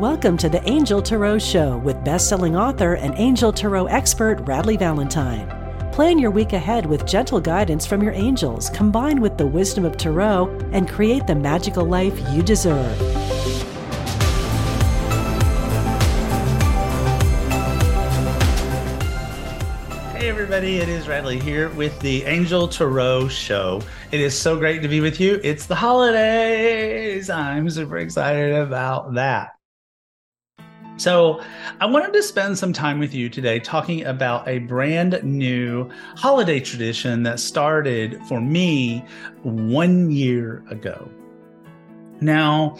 Welcome to the Angel Tarot Show with best-selling author and Angel Tarot expert Radleigh Valentine. Plan your week ahead with gentle guidance from your angels, combined with the wisdom of Tarot, and create the magical life you deserve. Hey everybody, it is Radleigh here with the Angel Tarot Show. It is so great to be with you. It's the holidays. I'm super excited about that. So, I wanted to spend some time with you today talking about a brand new holiday tradition that started for me one year ago. Now,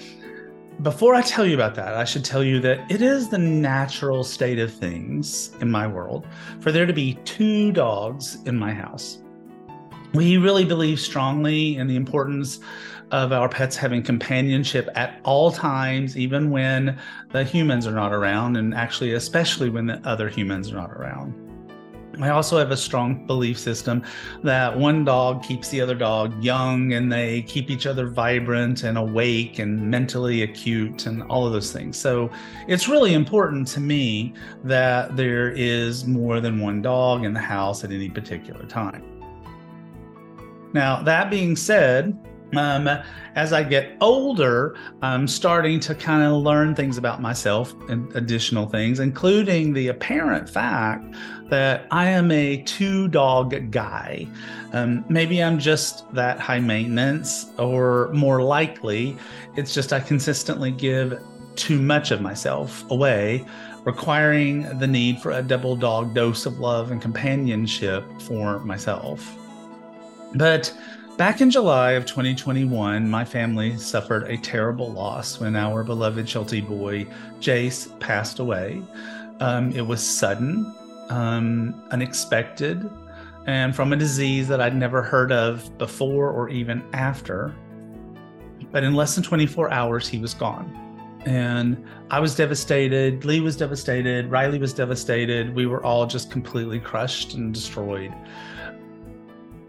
before I tell you about that, I should tell you that it is the natural state of things in my world for there to be two dogs in my house. We really believe strongly in the importance of our pets having companionship at all times, even when the humans are not around, and actually, especially when the other humans are not around. I also have a strong belief system that one dog keeps the other dog young and they keep each other vibrant and awake and mentally acute and all of those things. So it's really important to me that there is more than one dog in the house at any particular time. Now, that being said, um, as I get older, I'm starting to kind of learn things about myself and additional things, including the apparent fact that I am a two dog guy. Um, maybe I'm just that high maintenance, or more likely, it's just I consistently give too much of myself away, requiring the need for a double dog dose of love and companionship for myself. But Back in July of 2021, my family suffered a terrible loss when our beloved Sheltie boy, Jace, passed away. Um, it was sudden, um, unexpected, and from a disease that I'd never heard of before or even after. But in less than 24 hours, he was gone. And I was devastated. Lee was devastated. Riley was devastated. We were all just completely crushed and destroyed.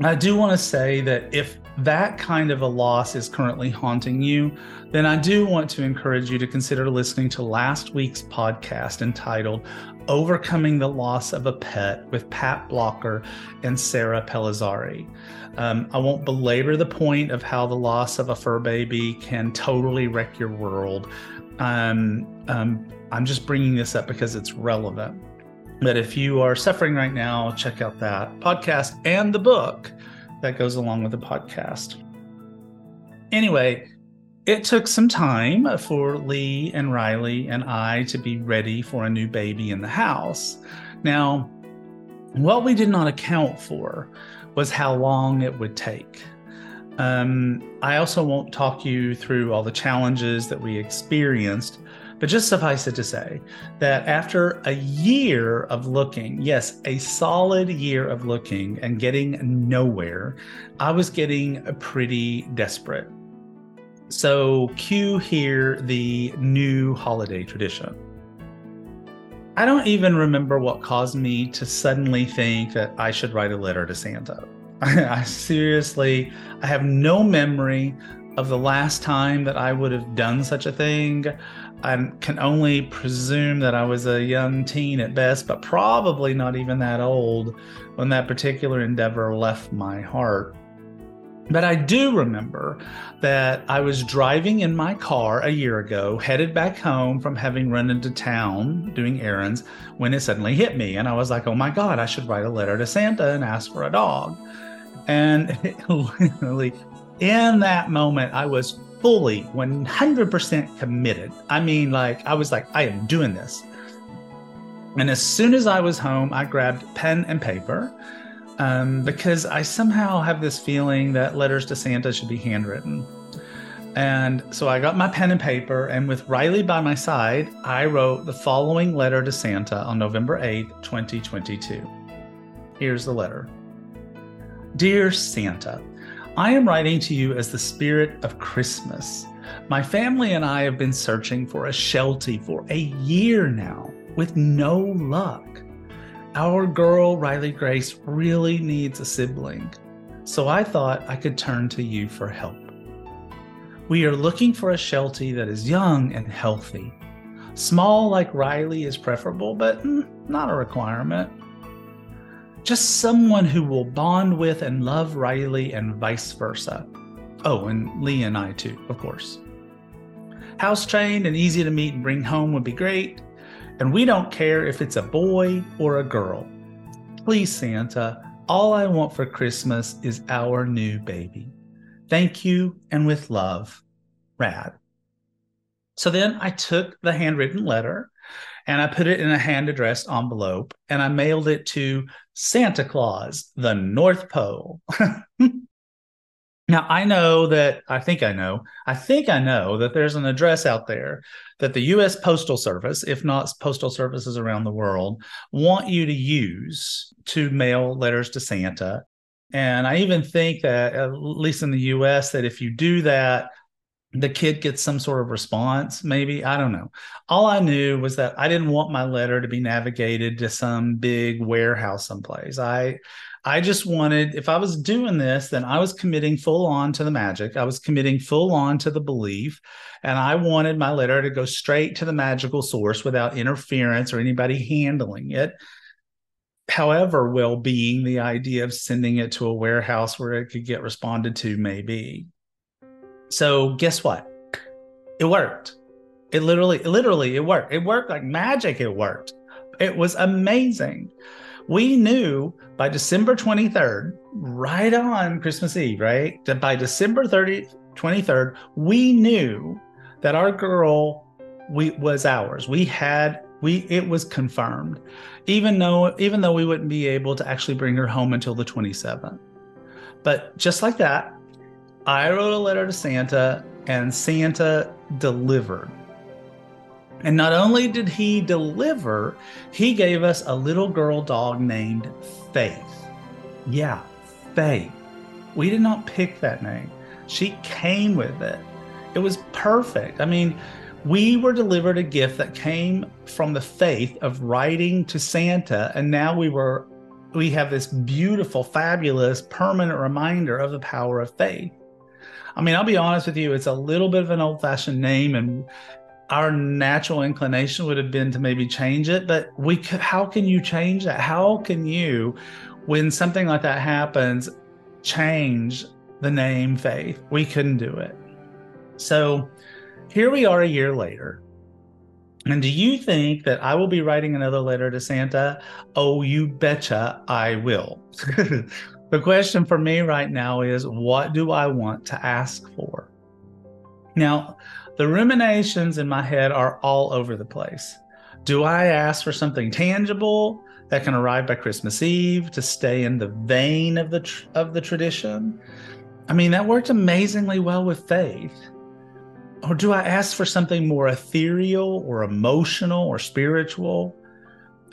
I do want to say that if that kind of a loss is currently haunting you, then I do want to encourage you to consider listening to last week's podcast entitled Overcoming the Loss of a Pet with Pat Blocker and Sarah Pellizzari. Um, I won't belabor the point of how the loss of a fur baby can totally wreck your world. Um, um, I'm just bringing this up because it's relevant. But if you are suffering right now, check out that podcast and the book that goes along with the podcast. Anyway, it took some time for Lee and Riley and I to be ready for a new baby in the house. Now, what we did not account for was how long it would take. Um, I also won't talk you through all the challenges that we experienced but just suffice it to say that after a year of looking, yes, a solid year of looking and getting nowhere, I was getting pretty desperate. So, cue here the new holiday tradition. I don't even remember what caused me to suddenly think that I should write a letter to Santa. I seriously, I have no memory of the last time that I would have done such a thing. I can only presume that I was a young teen at best, but probably not even that old when that particular endeavor left my heart. But I do remember that I was driving in my car a year ago, headed back home from having run into town doing errands, when it suddenly hit me. And I was like, oh my God, I should write a letter to Santa and ask for a dog. And literally, in that moment, I was fully 100% committed. I mean, like, I was like, I am doing this. And as soon as I was home, I grabbed pen and paper um, because I somehow have this feeling that letters to Santa should be handwritten. And so I got my pen and paper, and with Riley by my side, I wrote the following letter to Santa on November 8th, 2022. Here's the letter Dear Santa, I am writing to you as the spirit of Christmas. My family and I have been searching for a sheltie for a year now with no luck. Our girl, Riley Grace, really needs a sibling, so I thought I could turn to you for help. We are looking for a Sheltie that is young and healthy. Small like Riley is preferable, but mm, not a requirement. Just someone who will bond with and love Riley and vice versa. Oh, and Lee and I too, of course. House trained and easy to meet and bring home would be great. And we don't care if it's a boy or a girl. Please, Santa, all I want for Christmas is our new baby. Thank you and with love, Rad. So then I took the handwritten letter and I put it in a hand addressed envelope and I mailed it to Santa Claus, the North Pole. Now, I know that I think I know, I think I know that there's an address out there that the US Postal Service, if not postal services around the world, want you to use to mail letters to Santa. And I even think that, at least in the US, that if you do that, the kid gets some sort of response, maybe. I don't know. All I knew was that I didn't want my letter to be navigated to some big warehouse someplace. I I just wanted, if I was doing this, then I was committing full on to the magic. I was committing full on to the belief. And I wanted my letter to go straight to the magical source without interference or anybody handling it. However, well being the idea of sending it to a warehouse where it could get responded to, maybe. So, guess what? It worked. It literally, literally, it worked. It worked like magic. It worked. It was amazing we knew by December 23rd, right on Christmas Eve, right? That by December 30, 23rd, we knew that our girl we was ours. We had we it was confirmed. Even though even though we wouldn't be able to actually bring her home until the 27th. But just like that, I wrote a letter to Santa and Santa delivered. And not only did he deliver, he gave us a little girl dog named Faith. Yeah, Faith. We did not pick that name, she came with it. It was perfect. I mean, we were delivered a gift that came from the faith of writing to Santa, and now we were we have this beautiful, fabulous, permanent reminder of the power of faith. I mean, I'll be honest with you, it's a little bit of an old fashioned name, and our natural inclination would have been to maybe change it but we could how can you change that how can you when something like that happens change the name faith we couldn't do it so here we are a year later and do you think that I will be writing another letter to Santa? Oh, you betcha I will. the question for me right now is what do I want to ask for? Now, the ruminations in my head are all over the place. Do I ask for something tangible that can arrive by Christmas Eve to stay in the vein of the tr- of the tradition? I mean, that worked amazingly well with faith. Or do I ask for something more ethereal or emotional or spiritual?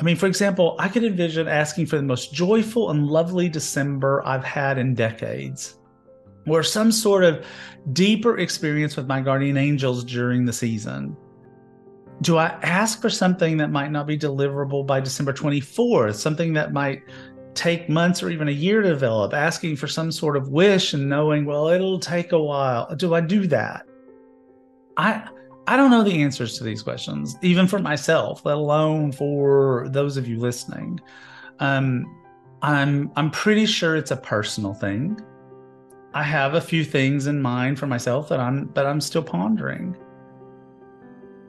I mean, for example, I could envision asking for the most joyful and lovely December I've had in decades or some sort of deeper experience with my guardian angels during the season? Do I ask for something that might not be deliverable by December 24th, something that might take months or even a year to develop, asking for some sort of wish and knowing, well, it'll take a while. Do I do that? I I don't know the answers to these questions, even for myself, let alone for those of you listening. Um, I'm I'm pretty sure it's a personal thing. I have a few things in mind for myself that I'm that I'm still pondering.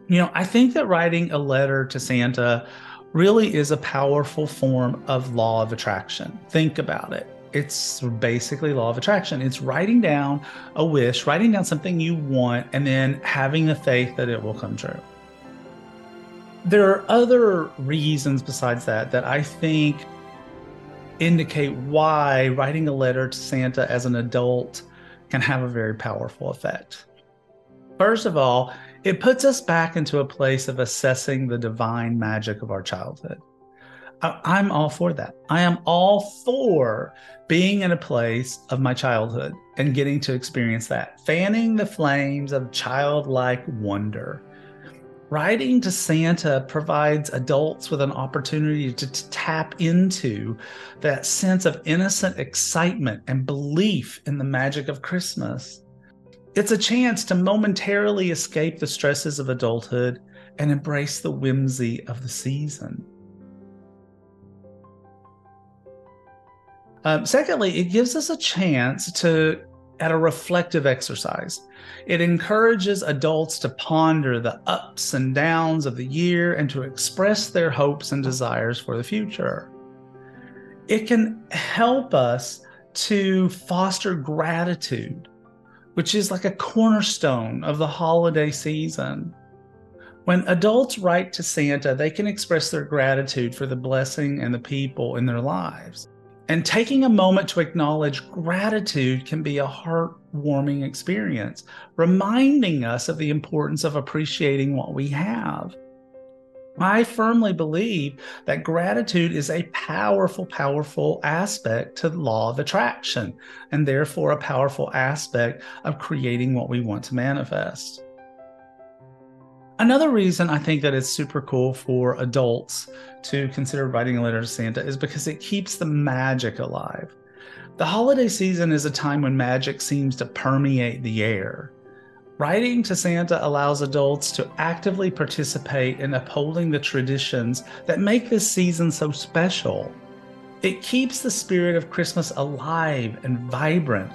You know, I think that writing a letter to Santa really is a powerful form of law of attraction. Think about it. It's basically law of attraction. It's writing down a wish, writing down something you want, and then having the faith that it will come true. There are other reasons besides that that I think indicate why writing a letter to Santa as an adult can have a very powerful effect. First of all, it puts us back into a place of assessing the divine magic of our childhood. I'm all for that. I am all for being in a place of my childhood and getting to experience that, fanning the flames of childlike wonder. Writing to Santa provides adults with an opportunity to, to, tap into that sense of innocent excitement and belief in the magic of Christmas. It's a chance to momentarily escape the stresses of adulthood and embrace the whimsy of the season. Um, secondly, it gives us a chance to at a reflective exercise. It encourages adults to ponder the ups and downs of the year and to express their hopes and desires for the future. It can help us to foster gratitude which is like a cornerstone of the holiday season. When adults write to Santa, they can express their gratitude for the blessing and the people in their lives. And taking a moment to acknowledge gratitude can be a heartwarming experience, reminding us of the importance of appreciating what we have. I firmly believe that gratitude is a powerful, powerful aspect to the law of attraction, and therefore a powerful aspect of creating what we want to manifest. Another reason I think that it's super cool for adults to consider writing a letter to Santa is because it keeps the magic alive. The holiday season is a time when magic seems to permeate the air. Writing to Santa allows adults to actively participate in upholding the traditions that make this season so special. It keeps the spirit of Christmas alive and vibrant,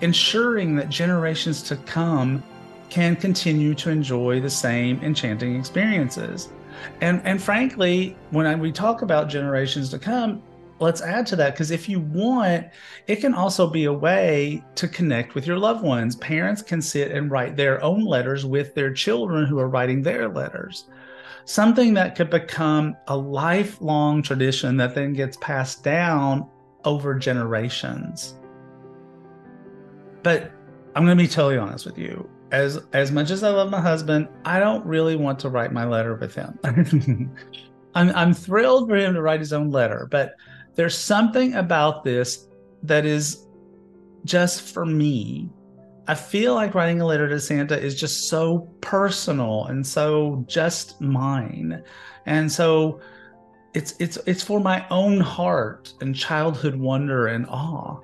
ensuring that generations to come can continue to enjoy the same enchanting experiences. And, and frankly, when I, we talk about generations to come, let's add to that because if you want, it can also be a way to connect with your loved ones. Parents can sit and write their own letters with their children who are writing their letters. Something that could become a lifelong tradition that then gets passed down over generations. But I'm going to be totally honest with you. As as much as I love my husband, I don't really want to write my letter with him. I'm I'm thrilled for him to write his own letter, but there's something about this that is just for me. I feel like writing a letter to Santa is just so personal and so just mine. And so it's it's it's for my own heart and childhood wonder and awe.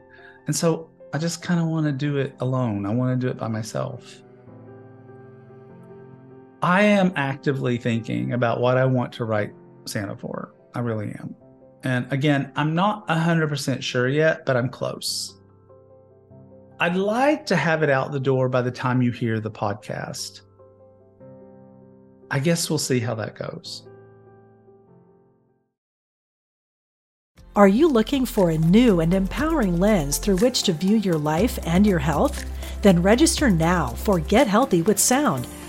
And so I just kind of want to do it alone. I want to do it by myself. I am actively thinking about what I want to write Santa for. I really am. And again, I'm not 100% sure yet, but I'm close. I'd like to have it out the door by the time you hear the podcast. I guess we'll see how that goes. Are you looking for a new and empowering lens through which to view your life and your health? Then register now for Get Healthy with Sound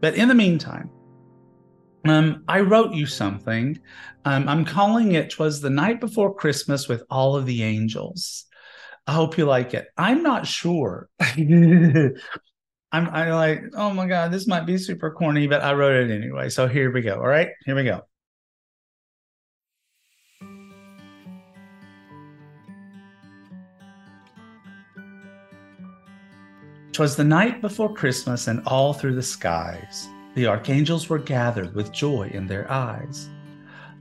But in the meantime, um, I wrote you something. Um, I'm calling it "Twas the Night Before Christmas with All of the Angels." I hope you like it. I'm not sure. I'm I like, oh my god, this might be super corny, but I wrote it anyway. So here we go. All right, here we go. Twas the night before Christmas, and all through the skies the archangels were gathered with joy in their eyes.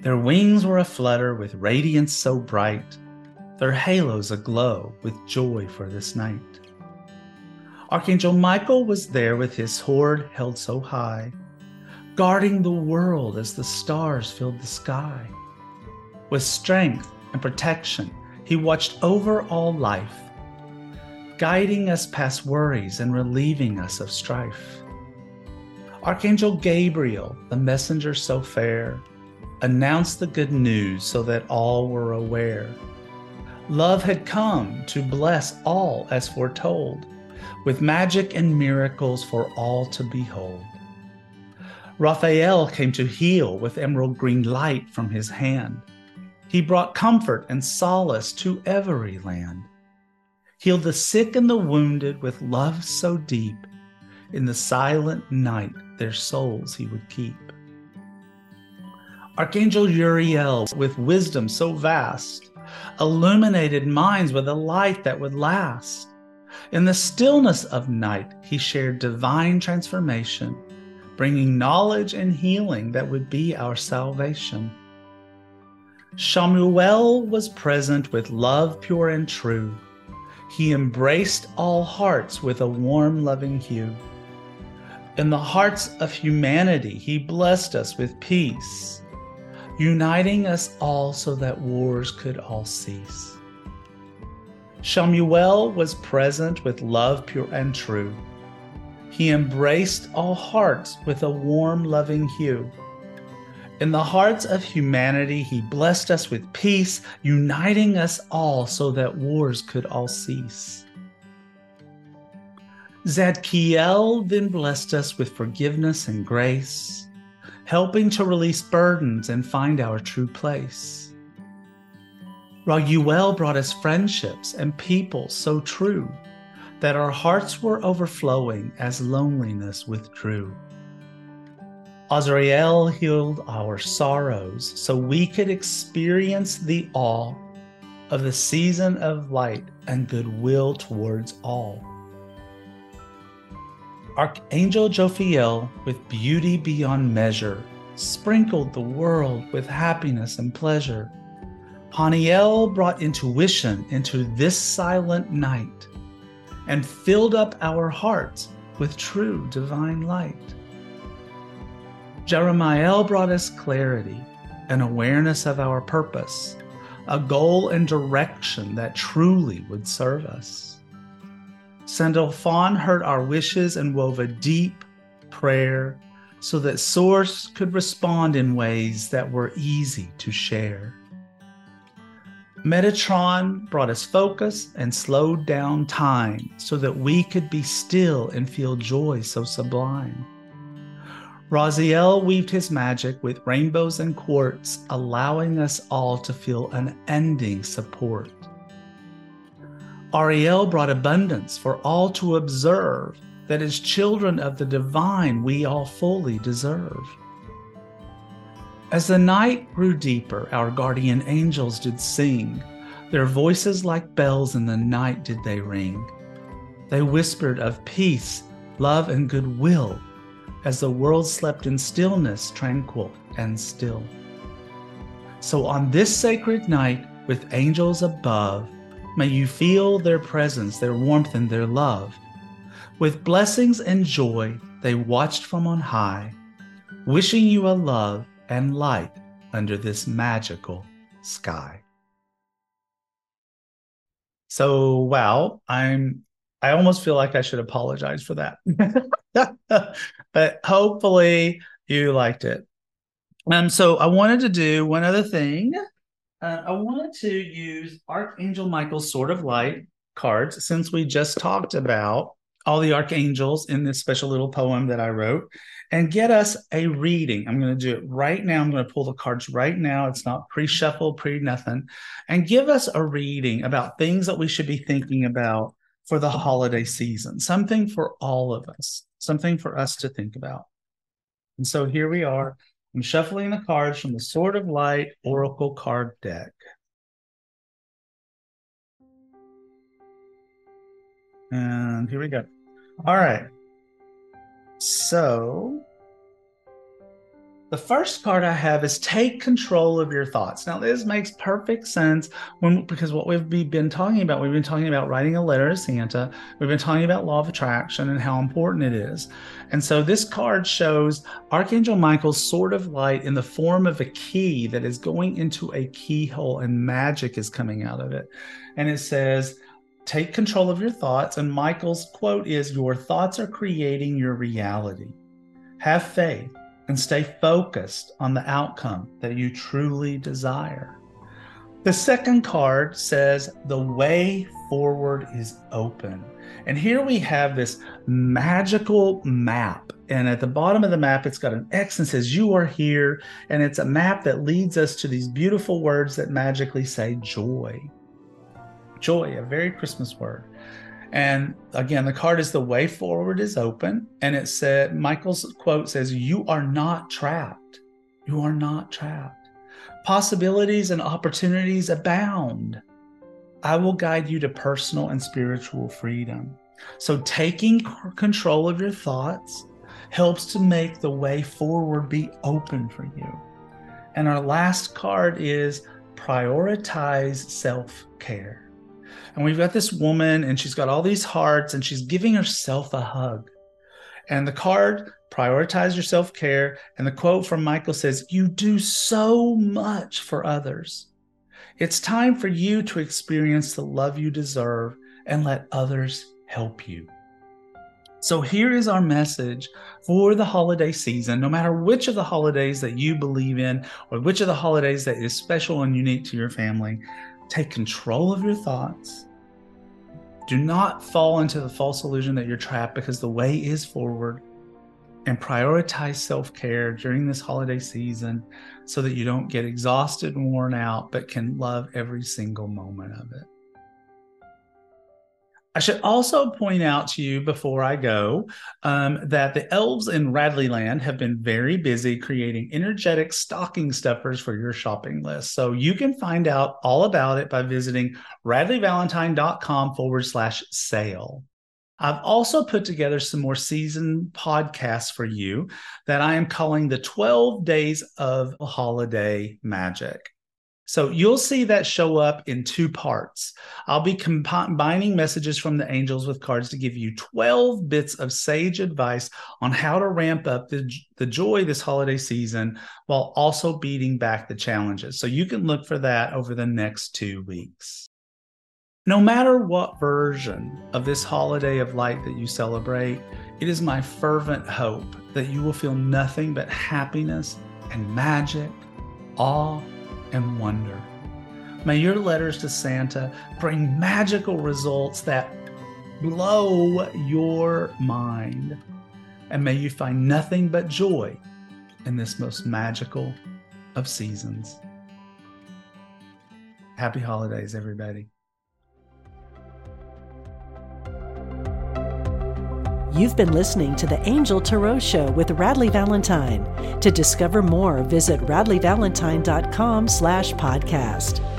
Their wings were aflutter with radiance so bright, their halos aglow with joy for this night. Archangel Michael was there with his hoard held so high, guarding the world as the stars filled the sky. With strength and protection, he watched over all life guiding us past worries and relieving us of strife. Archangel Gabriel, the messenger so fair, announced the good news so that all were aware. Love had come to bless all as foretold, with magic and miracles for all to behold. Raphael came to heal with emerald green light from his hand. He brought comfort and solace to every land healed the sick and the wounded with love so deep. In the silent night, their souls he would keep. Archangel Uriel, with wisdom so vast, illuminated minds with a light that would last. In the stillness of night, he shared divine transformation, bringing knowledge and healing that would be our salvation. Chamuel was present with love pure and true he embraced all hearts with a warm, loving hue. In the hearts of humanity, He blessed us with peace, uniting us all so that wars could all cease. Chamuel was present with love pure and true. He embraced all hearts with a warm, loving hue. In the hearts of humanity, he blessed us with peace, uniting us all so that wars could all cease. Zadkiel then blessed us with forgiveness and grace, helping to release burdens and find our true place. Raguel brought us friendships and people so true that our hearts were overflowing as loneliness withdrew. Azrael healed our sorrows so we could experience the awe of the season of light and goodwill towards all. Archangel Jophiel, with beauty beyond measure, sprinkled the world with happiness and pleasure. Haniel brought intuition into this silent night and filled up our hearts with true divine light. Jeremiah brought us clarity, an awareness of our purpose, a goal and direction that truly would serve us. Sandalphon heard our wishes and wove a deep prayer so that Source could respond in ways that were easy to share. Metatron brought us focus and slowed down time so that we could be still and feel joy so sublime. Raziel weaved his magic with rainbows and quartz, allowing us all to feel unending support. Ariel brought abundance for all to observe that as children of the divine, we all fully deserve. As the night grew deeper, our guardian angels did sing. Their voices like bells in the night did they ring. They whispered of peace, love, and goodwill as the world slept in stillness, tranquil and still. So on this sacred night, with angels above, may you feel their presence, their warmth, and their love. With blessings and joy, they watched from on high, wishing you a love and light under this magical sky. So, wow, I'm I almost feel like I should apologize for that. but hopefully you liked it. Um, so I wanted to do one other thing. Uh, I wanted to use Archangel Michael's Sword of Light cards since we just talked about all the archangels in this special little poem that I wrote and get us a reading. I'm going to do it right now. I'm going to pull the cards right now. It's not pre shuffle, pre nothing, and give us a reading about things that we should be thinking about for the holiday season, something for all of us, something for us to think about. And so here we are. I'm shuffling the cards from the Sword of Light Oracle card deck. And here we go. All right. So the first card I have is take control of your thoughts. Now, this makes perfect sense when because what we've been talking about, we've been talking about writing a letter to Santa. We've been talking about law of attraction and how important it is. And so this card shows Archangel Michael's sword of light in the form of a key that is going into a keyhole and magic is coming out of it. And it says, take control of your thoughts. And Michael's quote is, Your thoughts are creating your reality. Have faith and stay focused on the outcome that you truly desire. The second card says, The way forward is open. And here we have this magical map. And at the bottom of the map, it's got an X and says, You are here. And it's a map that leads us to these beautiful words that magically say joy. Joy, a very Christmas word. And again, the card is the way forward is open. And it said, Michael's quote says, You are not trapped. You are not trapped. Possibilities and opportunities abound. I will guide you to personal and spiritual freedom. So, taking control of your thoughts helps to make the way forward be open for you. And our last card is prioritize self care. And we've got this woman, and she's got all these hearts, and she's giving herself a hug. And the card, prioritize your self care. And the quote from Michael says, You do so much for others. It's time for you to experience the love you deserve and let others help you. So, here is our message for the holiday season. No matter which of the holidays that you believe in, or which of the holidays that is special and unique to your family, Take control of your thoughts. Do not fall into the false illusion that you're trapped because the way is forward. And prioritize self care during this holiday season so that you don't get exhausted and worn out, but can love every single moment of it. I should also point out to you before I go um, that the elves in RadleighLand have been very busy creating energetic stocking stuffers for your shopping list. So you can find out all about it by visiting radleighvalentine.com forward slash sale. I've also put together some more season podcasts for you that I am calling the 12 Days of Holiday Magic. So you'll see that show up in two parts. I'll be combining messages from the angels with cards to give you 12 bits of sage advice on how to ramp up the, the joy this holiday season while also beating back the challenges. So you can look for that over the next two weeks. No matter what version of this holiday of light that you celebrate, it is my fervent hope that you will feel nothing but happiness and magic, awe, and wonder. May your letters to Santa bring magical results that blow your mind. And may you find nothing but joy in this most magical of seasons. Happy holidays, everybody. You've been listening to the Angel Tarot Show with Radleigh Valentine. To discover more, visit radleighvalentine.com slash podcast.